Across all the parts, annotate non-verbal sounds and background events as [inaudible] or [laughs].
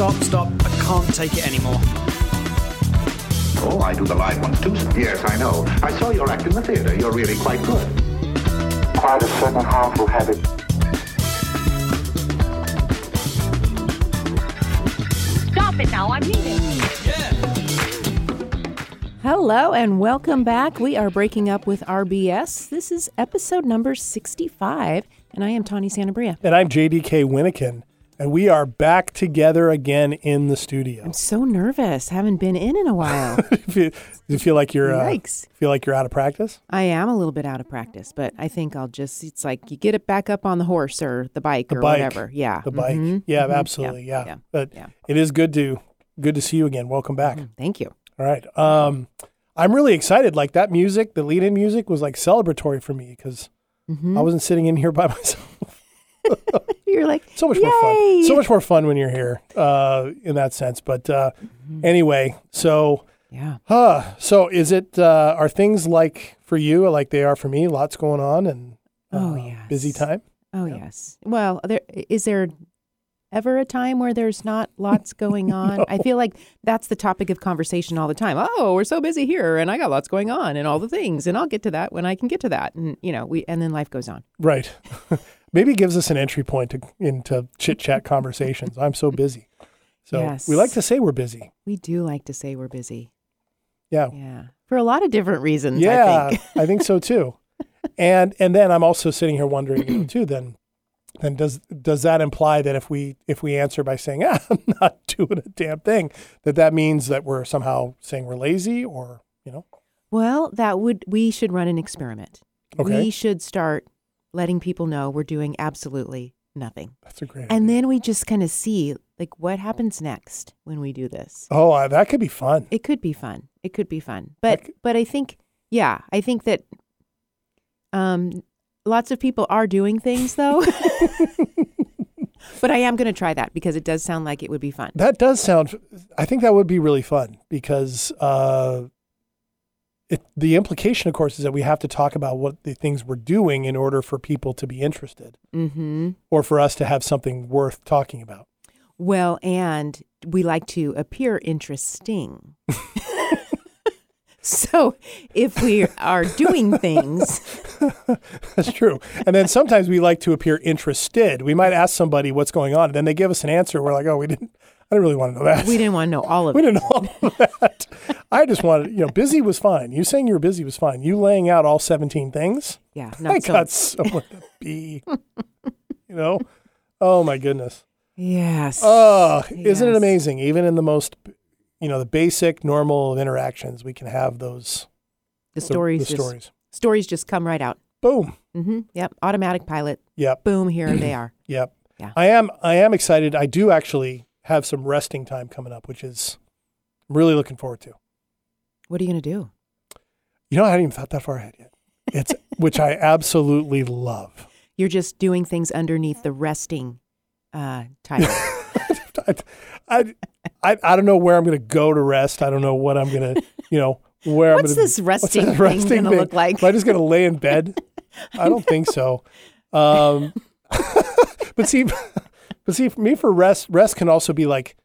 Stop, stop. I can't take it anymore. Oh, I do the live ones too. Yes, I know. I saw your act in the theater. You're really quite good. Quite a certain harmful habit. Stop it now, I mean it. Hello and welcome back. We are breaking up with Our BS. This is episode number 65, and I am Tawny Santabria. And I'm JDK Winnikin, and we are back together again in the studio. I'm so nervous. Haven't been in in a while. [laughs] Do you, do you feel like you're uh, feel like you're out of practice? I am a little bit out of practice, but I think I'll just, it's like you get it back up on the horse or the bike or bike. whatever. Yeah. The bike, Mhm, yeah, mhm. absolutely, yeah. yeah, But yeah. it is good to good to see you again. Welcome back. Mm, Thank you. All right, um, I'm really excited. Like that music, the lead-in music was like celebratory for me because Mm-hmm. I wasn't sitting in here by [laughs] myself. [laughs] You're like, so much more fun. So much more fun when you're here, uh, in that sense. But uh, Mm-hmm. anyway, so yeah. Huh. So is it uh are things like for you like they are for me? Lots going on and Oh, uh, yes. busy time. Oh, yes. Well, there is there ever a time where there's not [laughs] lots going on? I feel like that's the topic of conversation all the time. Oh, we're so busy here and I got lots going on and all the things and I'll get to that when I can get to that. And you know, we and then life goes on. Right. [laughs] Maybe it gives us an entry point to, into chit chat conversations. I'm so busy. So Yes. we like to say we're busy. We do like to say we're busy. Yeah. Yeah. For a lot of different reasons, Yeah, I think. I think so too. [laughs] And and then I'm also sitting here wondering too. Then then does does that imply that if we if we answer by saying [laughs] ah, I'm not doing a damn thing, that that means that we're somehow saying we're lazy or you know Well, that would we should run an experiment. Okay. We should start letting people know we're doing absolutely nothing. that's a great. And idea. then we just kind of see like what happens next when we do this. oh, uh, that could be fun. It could be fun. It could be fun. But c- but I think yeah, I think that um lots of people are doing things though. [laughs] but I am going to try that because it does sound like it would be fun. That does sound. I think that would be really fun because uh, it, the implication, of course, is that we have to talk about what the things we're doing in order for people to be interested, Mhm. or for us to have something worth talking about. Well, and we like to appear interesting. [laughs] so if we are doing things, [laughs] That's true. And then sometimes we like to appear interested. We might ask somebody what's going on, and then they give us an answer. We're like, oh, we didn't. I didn't really want to know that. we didn't want to know all of [laughs] We it. We didn't know all of that. I just wanted, you know, busy was fine. You saying you were busy was fine. You laying out all 17 things, Yeah, I not so. got to be. you know? Oh my goodness. Yes. Oh, isn't it amazing? Even in the most, you know, the basic normal interactions, we can have those the the- stories The, just stories. stories just come right out. Boom. Mm-hmm. Yep. Automatic pilot. Yep. Boom. Here they [clears throat] are. Yep. Yeah. I am. I am excited. I do actually have some resting time coming up, which is I'm really looking forward to. What are you going to do? You know, I hadn't even thought that far ahead yet. It's [laughs] which I absolutely love. You're just doing things underneath the resting uh, title. [laughs] I, I, I, don't know where I'm going to go to rest. I don't know what I'm going to, you know, where What's I'm going to. What's this resting thing gonna look like? Am I just going to lay in bed? I don't think so. [laughs] Um, but see, but see, for me, for rest, rest can also be like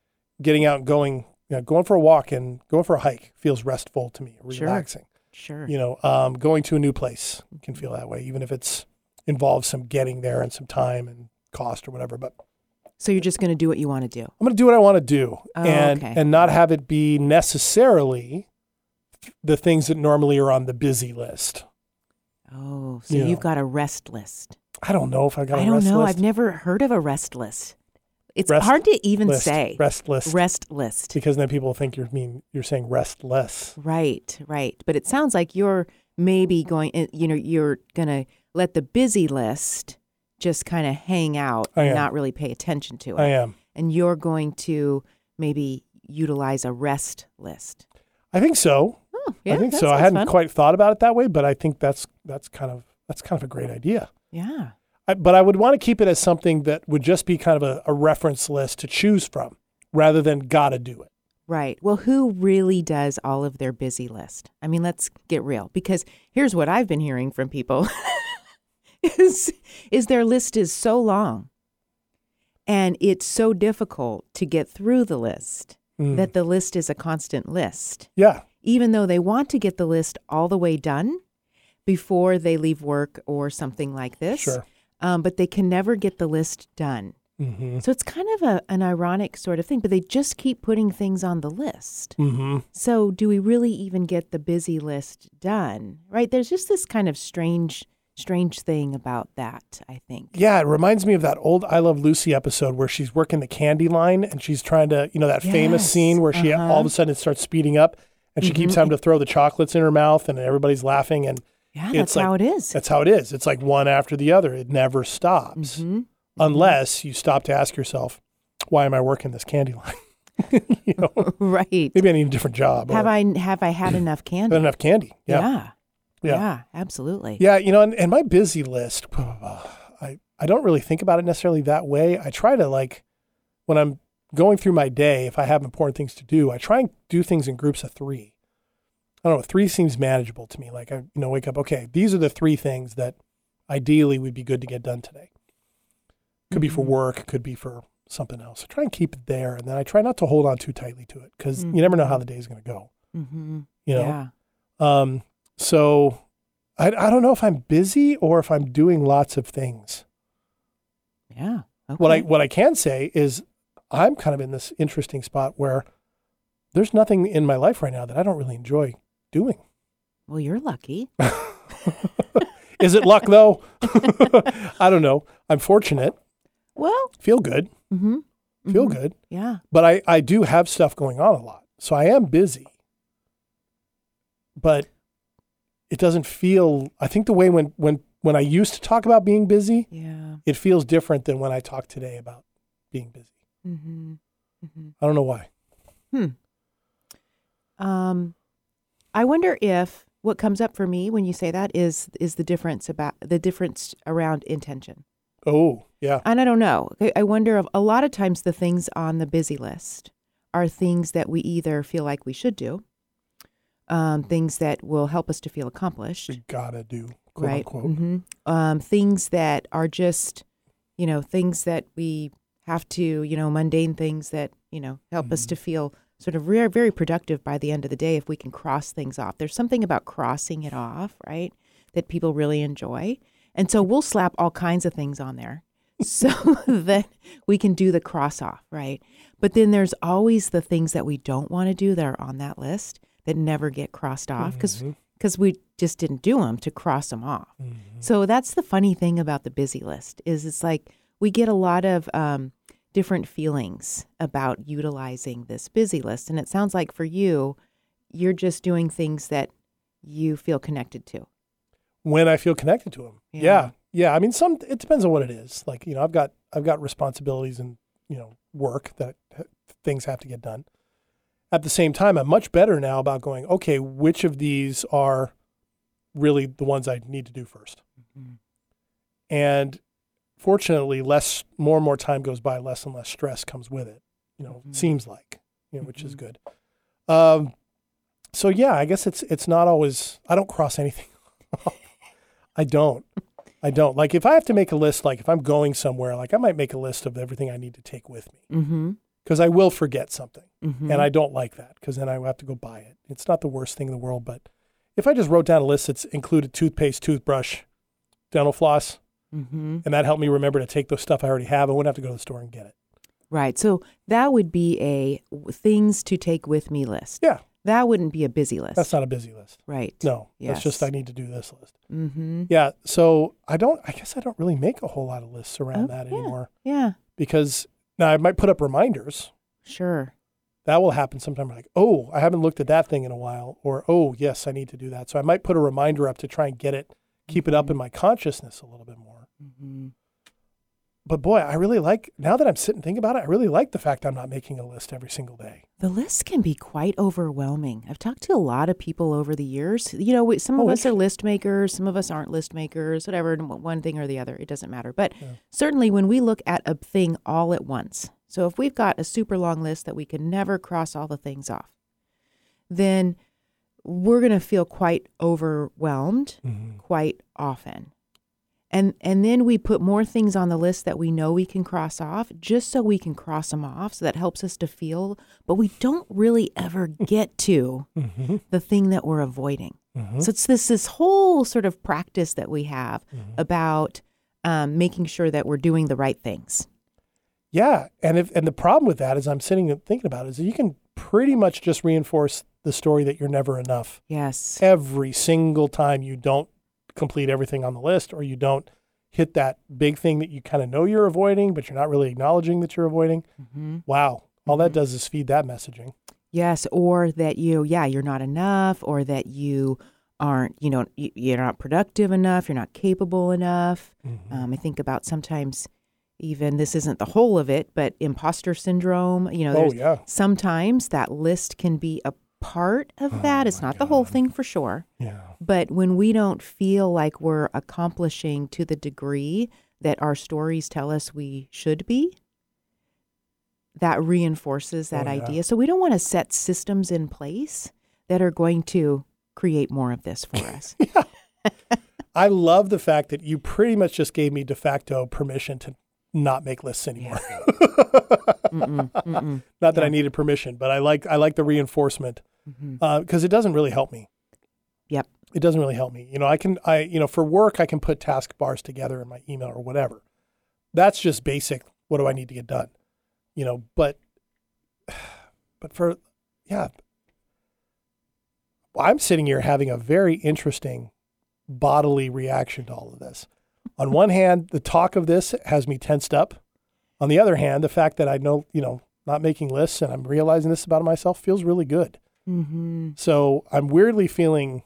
getting out and going, you know, going for a walk and going for a hike feels restful to me, relaxing. Sure. You know, um, going to a new place can feel that way, even if it's involves some getting there and some time and cost or whatever. But So you're just going to do what you want to do. I'm going to do what I want to do Oh, and okay. and not have it be necessarily the things that normally are on the busy list. Oh, so Yeah. you've got a rest list. I don't know if I got I don't know. list. I've never heard of a rest list. It's Rest hard to even list, say. rest list Rest list. because then people think you're mean you're saying restless. Right, right. But it sounds like you're maybe going, eh, you know, you're going to let the busy list just kind of hang out I and am. not really pay attention to it. I am. And you're going to maybe utilize a rest list. I think so. Oh, yeah. I think so. I hadn't fun. quite thought about it that way, but I think that's that's kind of that's kind of a great idea. Yeah. I, but I would want to keep it as something that would just be kind of a, a reference list to choose from, rather than gotta do it. Right. Well, who really does all of their busy list? I mean, let's get real because here's what I've been hearing from people [laughs] is is their list is so long. And it's so difficult to get through the list Mm. that the list is a constant list. Yeah. Even though they want to get the list all the way done before they leave work or something like this. Sure. Um, but they can never get the list done. Mm-hmm. So it's kind of a, an ironic sort of thing, but they just keep putting things on the list. Mm-hmm. So, do we really even get the busy list done? Right? There's just this kind of strange, strange thing about that, I think. Yeah, it reminds me of that old I Love Lucy episode where she's working the candy line and she's trying to, you know, that famous scene where she uh-huh. all of a sudden it starts speeding up and she keeps having to throw the chocolates in her mouth and everybody's laughing and Yeah, It's that's like- how it is. that's how it is. It's like one after the other. It never stops. Mhm. Unless you stop to ask yourself, why am I working this candy line? [laughs] you know, [laughs] right. maybe I need a different job. Have or I have I had enough candy? not enough candy. Yeah. yeah. Yeah. Yeah, absolutely. Yeah, you know, and, and my busy list, [sighs] I, I don't really think about it necessarily that way. I try to like when I'm going through my day, if I have important things to do, I try and do things in groups of three. I don't know, three seems manageable to me. Like I, you know, wake up, okay, these are the three things that ideally would be good to get done today. Could be for work, could be for something else. I try and keep it there, and then I try not to hold on too tightly to it because you never know how the day is going to go. Mm-hmm. You know, Yeah. um, so I, I don't know if I'm busy or if I'm doing lots of things. Yeah. Okay. What I what I can say is I'm kind of in this interesting spot where there's nothing in my life right now that I don't really enjoy doing. well, you're lucky. [laughs] Is it luck though? [laughs] I don't know. I'm fortunate. Well, Feel good. mm-hmm. Feel good. Yeah. But I, I do have stuff going on a lot. So I am busy. But it doesn't feel I think the way when when when I used to talk about being busy, Yeah. it feels different than when I talk today about being busy. Mm-hmm. Mm-hmm. I don't know why. Hmm. Um, I wonder if what comes up for me when you say that is is the difference about the difference around intention. Oh, yeah. And I don't know. I- I wonder if a lot of times the things on the busy list are things that we either feel like we should do, um, things that will help us to feel accomplished, We gotta do quote right? unquote. hmm Um, things that are just, you know, things that we have to, you know, mundane things that you know help us to feel sort of very, very productive by the end of the day if we can cross things off. There's something about crossing it off, right? That people really enjoy. And so we'll slap all kinds of things on there [laughs] so that we can do the cross off, right? But then there's always the things that we don't want to do that are on that list that never get crossed off because because we just didn't do them to cross them off. So that's the funny thing about the busy list is it's like we get a lot of um, different feelings about utilizing this busy list, and it sounds like for you, you're just doing things that you feel connected to. When I feel connected to them. Yeah. Yeah. yeah. I mean some it depends on what it is. Like, you know, I've got I've got responsibilities and, you know, work that things have to get done. At the same time, I'm much better now about going, okay, which of these are really the ones I need to do 1st mm-hmm. And fortunately, less, more and more time goes by, less and less stress comes with it. You know, Mhm. seems like, you know, which is good. Um, so yeah, I guess it's it's not always. I don't cross [laughs] anything. I don't. I don't. Like if I have to make a list, like if I'm going somewhere, like I might make a list of everything I need to take with me Mm-hmm. because I will forget something. mm-hmm. And I don't like that because then I have to go buy it. It's not the worst thing in the world, but if I just wrote down a list that's included toothpaste, toothbrush, dental floss, mm-hmm. and that helped me remember to take those stuff I already have, I wouldn't have to go to the store and get it. Right. So that would be a things to take with me list. Yeah, That wouldn't be a busy list. that's not a busy list. right. No, that's just I need to do this list. Mm-hmm. Yeah, so I don't. I guess I don't really make a whole lot of lists around Oh, that yeah. anymore Yeah. because now I might put up reminders. Sure. That will happen sometime. Like, oh, I haven't looked at that thing in a while, or oh, yes, I need to do that. So I might put a reminder up to try and get it, keep it up in my consciousness a little bit more. Mm-hmm. But boy, I really like now that I'm sitting thinking about it. I really like the fact I'm not making a list every single day. The list can be quite overwhelming. I've talked to a lot of people over the years. You know, some of Oh, us are list makers, some of us aren't list makers, whatever, one thing or the other, it doesn't matter. But certainly when we look at a thing all at once, so if we've got a super long list that we can never cross all the things off, then we're going to feel quite overwhelmed quite often. And and then we put more things on the list that we know we can cross off just so we can cross them off. So that helps us to feel, but we don't really ever get to mm-hmm. the thing that we're avoiding. Mm-hmm. So it's this this whole sort of practice that we have mm-hmm. about um, making sure that we're doing the right things. Yeah, and if and the problem with that is I'm sitting and thinking about it, is that you can pretty much just reinforce the story that you're never enough Yes. every single time you don't complete everything on the list or you don't hit that big thing that you kind of know you're avoiding, but you're not really acknowledging that you're avoiding. Mm-hmm. Wow, all that mm-hmm. does is feed that messaging. Yes, or that you, yeah, you're not enough, or that you aren't, you know, you're not productive enough, you're not capable enough. Mm-hmm. Um, I think about sometimes even this isn't the whole of it, but imposter syndrome. You know, Oh, yeah. sometimes that list can be a part of oh that. It's not the whole thing for sure. Yeah. But when we don't feel like we're accomplishing to the degree that our stories tell us we should be, that reinforces that Oh, yeah. idea. So we don't want to set systems in place that are going to create more of this for us. [laughs] I love the fact that you pretty much just gave me de facto permission to not make lists anymore. [laughs] Mm-mm, mm-mm. not that I needed permission, but I like I like the reinforcement Mm-hmm. Uh, because it doesn't really help me. Yep. It doesn't really help me. You know, I can I you know for work I can put task bars together in my email or whatever. That's just basic. What do I need to get done? You know, but [sighs] but for yeah, I'm sitting here having a very interesting bodily reaction to all of this. On one hand, the talk of this has me tensed up. On the other hand, the fact that I know, you know, not making lists and I'm realizing this about myself feels really good. Hmm So I'm weirdly feeling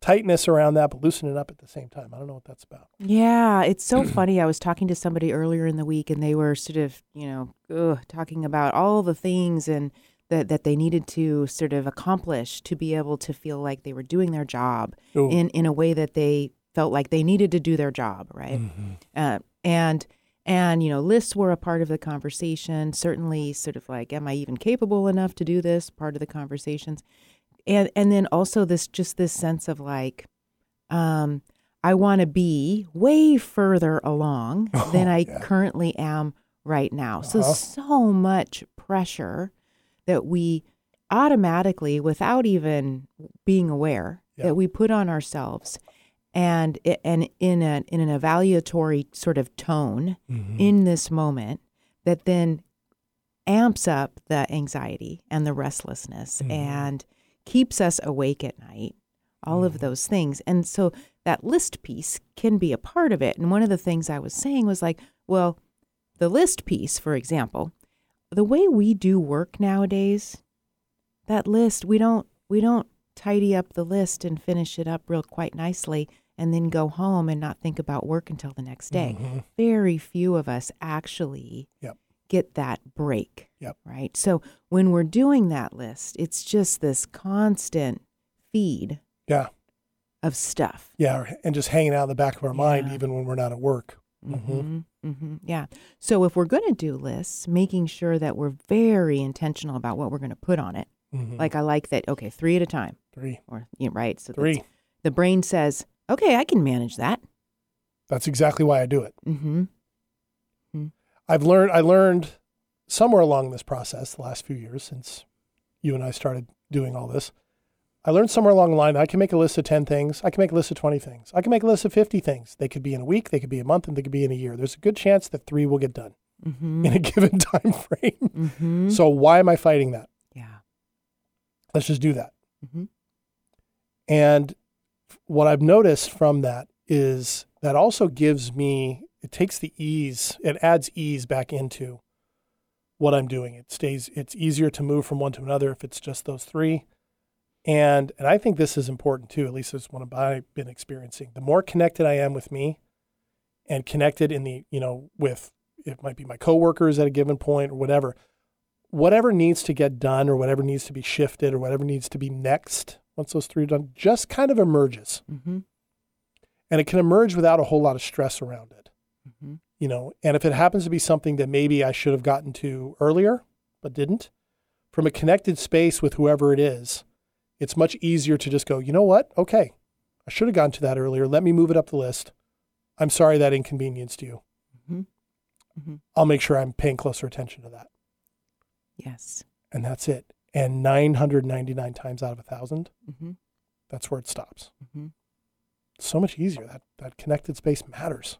tightness around that, but loosening up at the same time. I don't know what that's about. Yeah, it's so [clears throat] funny. I was talking to somebody earlier in the week, and they were sort of, you know, ugh, talking about all the things and that that they needed to sort of accomplish to be able to feel like they were doing their job Ooh. in in a way that they felt like they needed to do their job, right? Uh, and and you know, lists were a part of the conversation. Certainly, sort of like, am I even capable enough to do this? Part of the conversations, and and then also this just this sense of like, um, I want to be way further along [laughs] than I currently am right now. So so much pressure that we automatically, without even being aware, Yeah. that we put on ourselves, and it, and in an in an evaluatory sort of tone mm-hmm. in this moment, that then amps up the anxiety and the restlessness mm-hmm. and keeps us awake at night. All of mm-hmm. those things, and so that list piece can be a part of it. And one of the things I was saying was like, well, the list piece, for example, the way we do work nowadays, that list we don't we don't tidy up the list and finish it up real quite nicely and then go home and not think about work until the next day. Very few of us actually Yep. get that break. Yep. Right. So when we're doing that list, it's just this constant feed Yeah. of stuff. Yeah. And just hanging out in the back of our mind, even when we're not at work. hmm hmm Yeah. So if we're going to do lists, making sure that we're very intentional about what we're going to put on it. Mhm. Like I like that. Okay, three at a time, Three. or you know, right. So Three. The brain says, "Okay, I can manage that." That's exactly why I do it. Mm-hmm. Mm-hmm. I've learned I learned somewhere along this process the last few years since you and I started doing all this. I learned somewhere along the line I can make a list of 10 things. I can make a list of 20 things. I can make a list of 50 things. They could be in a week, they could be a month, and they could be in a year. There's a good chance that 3 will get done hmm in a [laughs] given time frame. hmm So why am I fighting that? Yeah. Let's just do that. Mhm. And what I've noticed from that is that also gives me, it takes the ease, it adds ease back into what I'm doing. It stays, it's easier to move from one to another if it's just those three. And, and I think this is important too, at least it's what I've been experiencing. The more connected I am with me and connected in the, you know, with, it might be my coworkers at a given point or whatever, whatever needs to get done or whatever needs to be shifted or whatever needs to be next once those three are done just kind of emerges hmm and it can emerge without a whole lot of stress around it hmm you know and if it happens to be something that maybe i should have gotten to earlier but didn't from a connected space with whoever it is it's much easier to just go you know what okay i should have gotten to that earlier let me move it up the list I'm sorry that inconvenienced you. Mhm. Mhm. I'll make sure I'm paying closer attention to that. Yes. And that's it. And 999 times out of a thousand, hmm that's where it stops. hmm So much easier. That that connected space matters.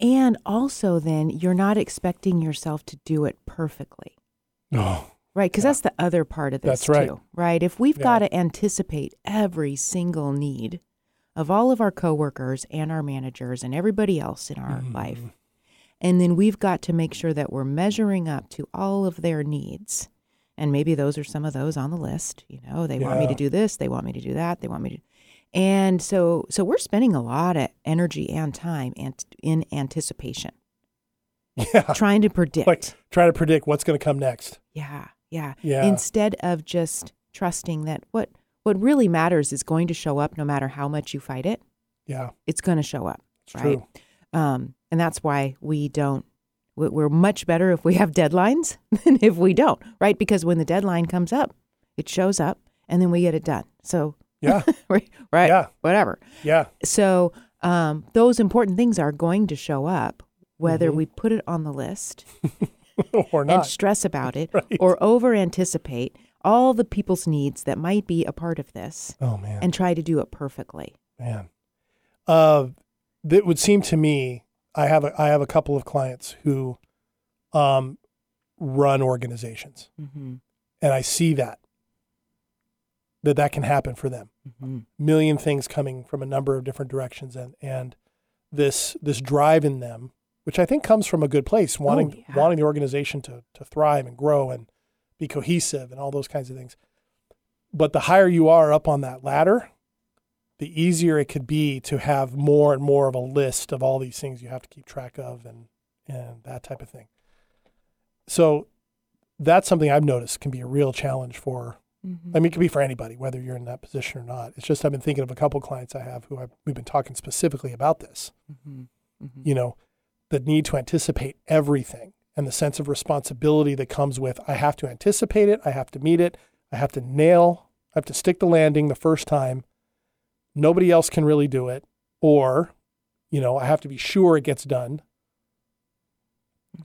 And also, then you're not expecting yourself to do it perfectly. Oh, Right, because Yeah. that's the other part of this That's right. too, right? If we've Yeah. got to anticipate every single need of all of our coworkers and our managers and everybody else in our Mm-hmm. life, and then we've got to make sure that we're measuring up to all of their needs, and maybe those are some of those on the list. You know, they want me to do this, they want me to do that, they want me to, and so so we're spending a lot of energy and time ant- in anticipation, yeah. [laughs] trying to predict. Like try to predict what's going to come next. Yeah, yeah. Yeah. Instead of just trusting that what what really matters is going to show up no matter how much you fight it. Yeah, It's going to show up, it's right? true. Um, and that's why we don't. We- We're much better if we have deadlines [laughs] than if we don't, right? Because when the deadline comes up, it shows up, and then we get it done. So, Yeah, [laughs] right, Yeah. whatever. yeah, So, um, those important things are going to show up, whether Mhm. we put it on the list [laughs] or not. and stress about it Right. or over anticipate all the people's needs that might be a part of this Oh man, and try to do it perfectly. man. Uh, that would seem to me. I have a I have a couple of clients who, um, run organizations, Mm-hmm. and I see that that that can happen for them. Mm-hmm. million things coming from a number of different directions and and this this drive in them which I think comes from a good place wanting Oh, yeah. wanting the organization to to thrive and grow and be cohesive and all those kinds of things but the higher you are up on that ladder the easier it could be to have more and more of a list of all these things you have to keep track of and and that type of thing so that's something I've noticed can be a real challenge for Mm-hmm. I mean, it could be for anybody, whether you're in that position or not. It's just I've been thinking of a couple clients I have who I've, we've been talking specifically about this. Mm-hmm. Mm-hmm. You know, the need to anticipate everything and the sense of responsibility that comes with I have to anticipate it, I have to meet it, I have to nail, I have to stick the landing the first time. Nobody else can really do it, or you know, I have to be sure it gets done.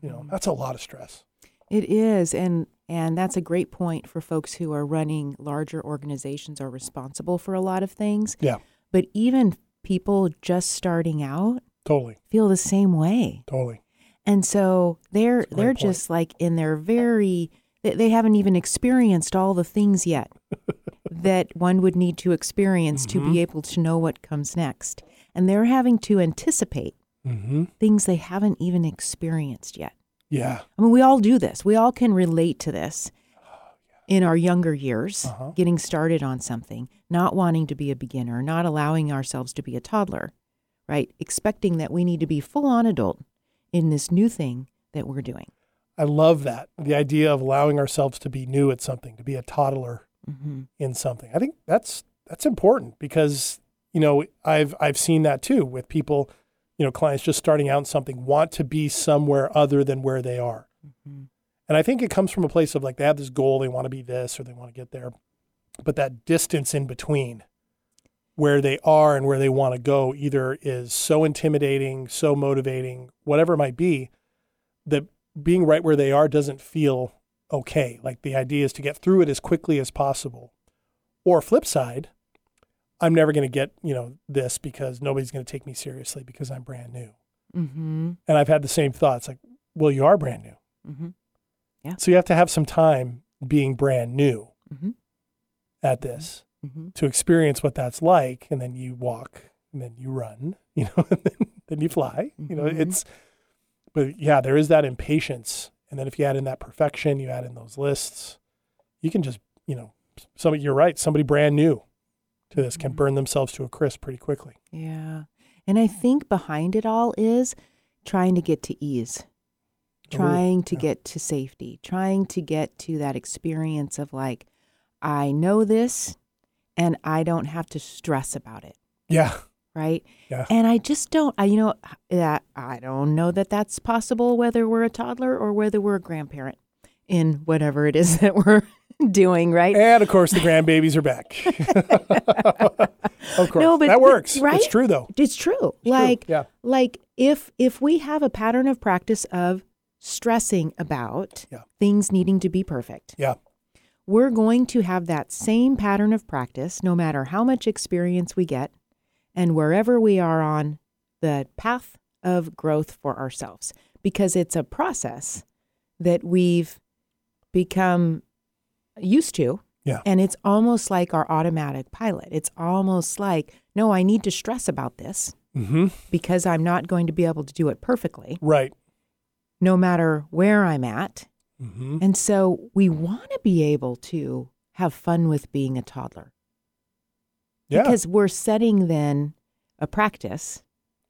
You know, mm-hmm. that's a lot of stress. It is, and and that's a great point for folks who are running larger organizations or responsible for a lot of things. Yeah, But even people just starting out totally, feel the same way. totally. And so they're That's a great they're point. just like in their very they, they haven't even experienced all the things yet [laughs] that one would need to experience to Mm-hmm. be able to know what comes next. And they're having to anticipate Mm-hmm. things they haven't even experienced yet. Yeah, I mean, we all do this. We all can relate to this in our younger years, Uh-huh. getting started on something, not wanting to be a beginner, not allowing ourselves to be a toddler, right? Expecting that we need to be full on adult in this new thing that we're doing. I love that. The idea of allowing ourselves to be new at something, to be a toddler hmm in something. I think that's that's important because, you know, I've I've seen that too with people, you know, clients just starting out in something want to be somewhere other than where they are. Mhm. And I think it comes from a place of like they have this goal, they want to be this or they want to get there. But that distance in between where they are and where they want to go either is so intimidating, so motivating, whatever it might be, that being right where they are doesn't feel okay. Like the idea is to get through it as quickly as possible. Or flip side, I'm never going to get, you know, this because nobody's going to take me seriously because I'm brand new. hmm And I've had the same thoughts like, well, you are brand new. hmm So you have to have some time being brand new hmm at this hmm to experience what that's like. And then you walk and then you run, [laughs] you know, and then, then you fly. You know, Mhm. it's, but yeah, there is that impatience. And then if you add in that perfection, you add in those lists, you can just, you know, somebody, you're right, somebody brand new to this can Mhm. burn themselves to a crisp pretty quickly. Yeah. And I think behind it all is trying to get to ease, Ooh, trying to yeah. get to safety, trying to get to that experience of like, I know this and I don't have to stress about it. Yeah. Right. Yeah. And I just don't, I, you know, that I don't know that that's possible whether we're a toddler or whether we're a grandparent in whatever it is [laughs] that we're doing. Right. And of course, the grandbabies are back. [laughs] Of course. No, but that works. right? It's true though. It's true. like yeah. like if if we have a pattern of practice of stressing about Yeah. things needing to be perfect, Yeah. we're going to have that same pattern of practice no matter how much experience we get and wherever we are on the path of growth for ourselves because it's a process that we've become used to Yeah. and it's almost like our automatic pilot it's almost like no i need to stress about this Mm-hmm. because i'm not going to be able to do it perfectly Right. no matter where i'm at Mm-hmm. and so we want to be able to have fun with being a toddler Yeah. because we're setting then a practice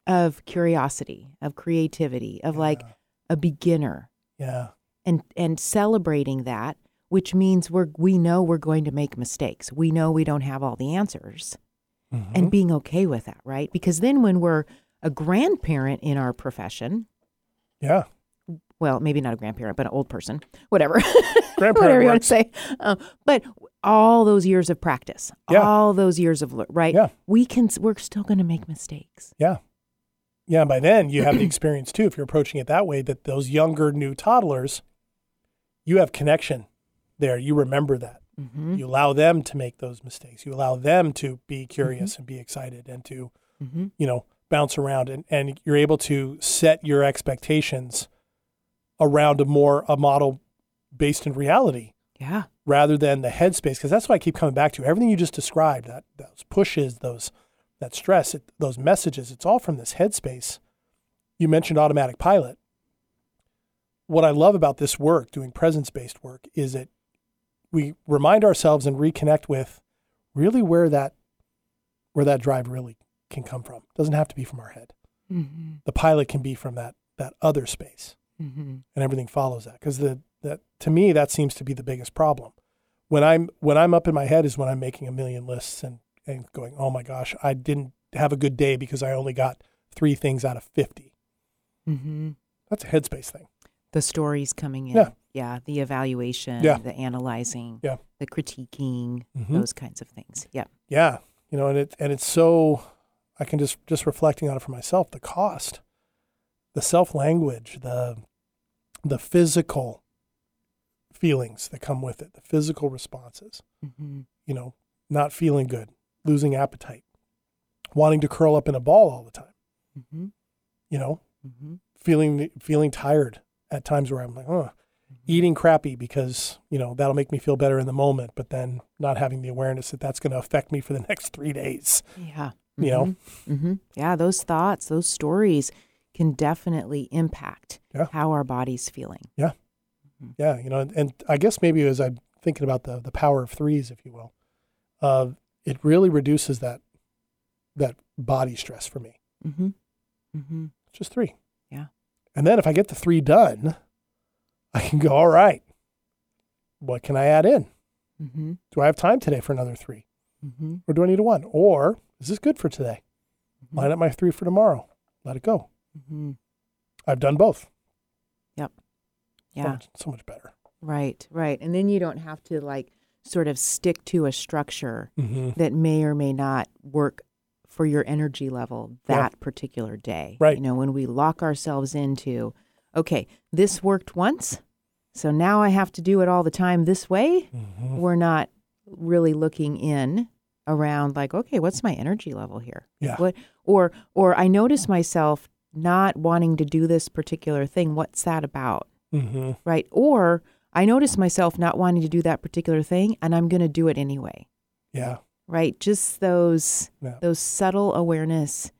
of curiosity, of creativity, of like a beginner yeah. and and celebrating that, which means we're we know we're going to make mistakes. We know we don't have all the answers Mm-hmm. and being okay with that, right? Because then when we're a grandparent in our profession, Yeah. well, maybe not a grandparent, but an old person, whatever, [laughs] Grandparent whatever you want to say. Um, but all those years of practice, Yeah. all those years of right, Yeah. we can. We're still going to make mistakes. Yeah. Yeah. By then, you have the experience too, if you're approaching it that way, that those younger new toddlers, you have connection there. You remember that. Mm-hmm. You allow them to make those mistakes. You allow them to be curious and be excited and to, Mm-hmm. you know, bounce around and, and you're able to set your expectations around a more a model based in reality Yeah. Rather than the headspace because that's what I keep coming back to. Everything you just described, that those pushes, those that stress, it, those messages, it's all from this headspace. You mentioned automatic pilot. What I love about this work, doing presence-based work, is that we remind ourselves and reconnect with really where that where that drive really can come from. It doesn't have to be from our head. Mm-hmm. The pilot can be from that that other space Mm-hmm. and everything follows that because the that to me that seems to be the biggest problem when i'm when i'm up in my head is when i'm making a million lists and and going oh my gosh i didn't have a good day because i only got three things out of 50 Mm-hmm. that's a headspace thing The stories coming in. Yeah. Yeah. The evaluation. Yeah. The analyzing. Yeah. The critiquing. Mhm. Those kinds of things. Yeah. yeah you know and it and it's so i can just just reflecting on it for myself the cost the self language the the physical feelings that come with it the physical responses Mm-hmm. you know, not feeling good, losing appetite, wanting to curl up in a ball all the time, Mm-hmm. you know, Mm-hmm. feeling feeling tired at times where I'm like, oh, eating crappy because, you know, that'll make me feel better in the moment, but then not having the awareness that that's going to affect me for the [laughs] next 3 days, Yeah. you know. Mm-hmm. Yeah. Those thoughts, those stories can definitely impact Yeah. how our body's feeling. Yeah, you know, and, and I guess maybe as I'm thinking about the the power of threes, if you will, uh, it really reduces that that body stress for me. Mm-hmm. Mm-hmm. Just three. Yeah. And then if I get the three done, I can go, all right, what can I add in? Mm-hmm. Do I have time today for another three? Mm-hmm. Or do I need a one? Or is this good for today? Line up my three for tomorrow. Let it go. Mm-hmm. I've done both. So Yeah. much, so much better. Right. Right. And then you don't have to like sort of stick to a structure Mm-hmm. that may or may not work for your energy level Yeah. that particular day. Right. You know, when we lock ourselves into, okay, this worked once, so now I have to do it all the time this way, Mm-hmm. we're not really looking in around like, okay, what's my energy level here? Yeah. What or or I notice myself not wanting to do this particular thing. What's that about? Mm-hmm. Right? Or I notice myself not wanting to do that particular thing and I'm going to do it anyway Yeah. right just those Yeah. those subtle awareness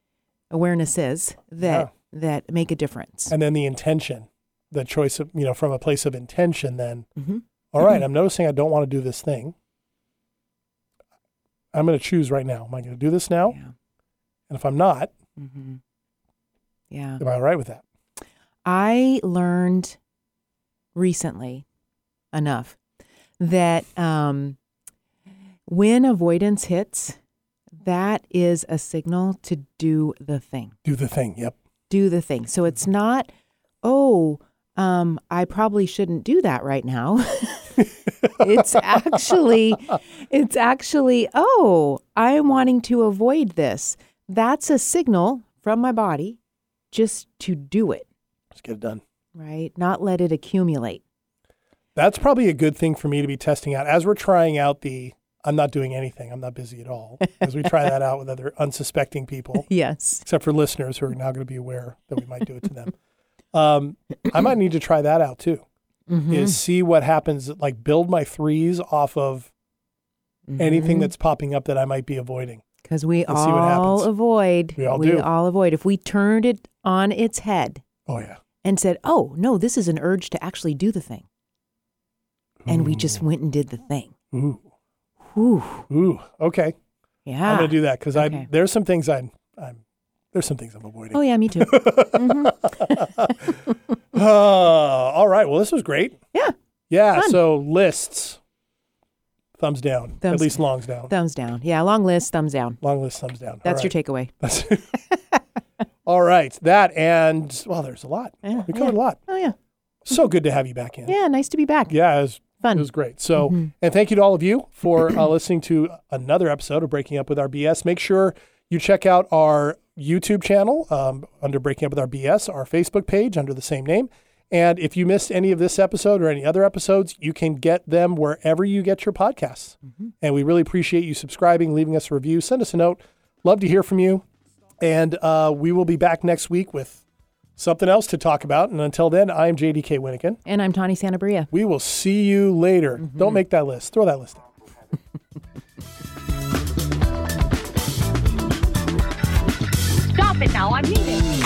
awarenesses that that make a difference And then the intention, the choice of, you know, from a place of intention, then, Mhm. all right, I'm noticing I don't want to do this thing. I'm going to choose right now. Am I going to do this now? yeah And if I'm not, hmm yeah am I all right with that? i learned recently enough that um when avoidance hits that is a signal to do the thing Do the thing. Yep. do the thing. So it's not, oh, um, I probably shouldn't do that right now. [laughs] it's actually, it's actually, oh, I'm wanting to avoid this. That's a signal from my body just to do it, Let's get it done. Right? Not let it accumulate. That's probably a good thing for me to be testing out as we're trying out the. I'm not doing anything. I'm not busy at all. As we try that out with other [laughs] unsuspecting people, Yes. except for listeners who are now going to be aware that we might do it to them. Um, I might need to try that out too. Mm-hmm. Is see what happens. Like build my threes off of Mm-hmm. anything that's popping up that I might be avoiding. Because we Let's see what all avoid. We all do. all avoid. If we turned it on its head Oh yeah. And said, "Oh no, this is an urge to actually do the thing," and we just went and did the thing. Ooh. Whew. Ooh. Okay. Yeah. I'm gonna do that because Okay. I there's some things I'm I'm there's some things I'm avoiding. Oh yeah, me too. Uh, [laughs] all right. Well, this was great. yeah. Yeah. Fun. So lists, thumbs down. At Thumbs- least longs down. Thumbs down. Yeah, long list. Thumbs down. Long list, thumbs down. That's All your takeaway. your [laughs] takeaway. [laughs] all right. That and well, there's a lot. Yeah, we covered a lot. Oh yeah. So good to have you back in. Yeah. Nice to be back. Yeah, it was, Fun. Mm-hmm. It was great. So, and thank you to all of you for uh, [clears throat] listening to another episode of Breaking Up with Our BS. Make sure you check out our YouTube channel um, under Breaking Up with Our BS, our Facebook page under the same name. And if you missed any of this episode or any other episodes, you can get them wherever you get your podcasts. And we really appreciate you subscribing, leaving us a review. Send us a note. Love to hear from you. And uh, we will be back next week with something else to talk about. And until then, I'm JDK Winnikin. And I'm Tawny Santabria. We will see you later. Don't make that list. Throw that list out. [laughs] Stop it now. I'm leaving.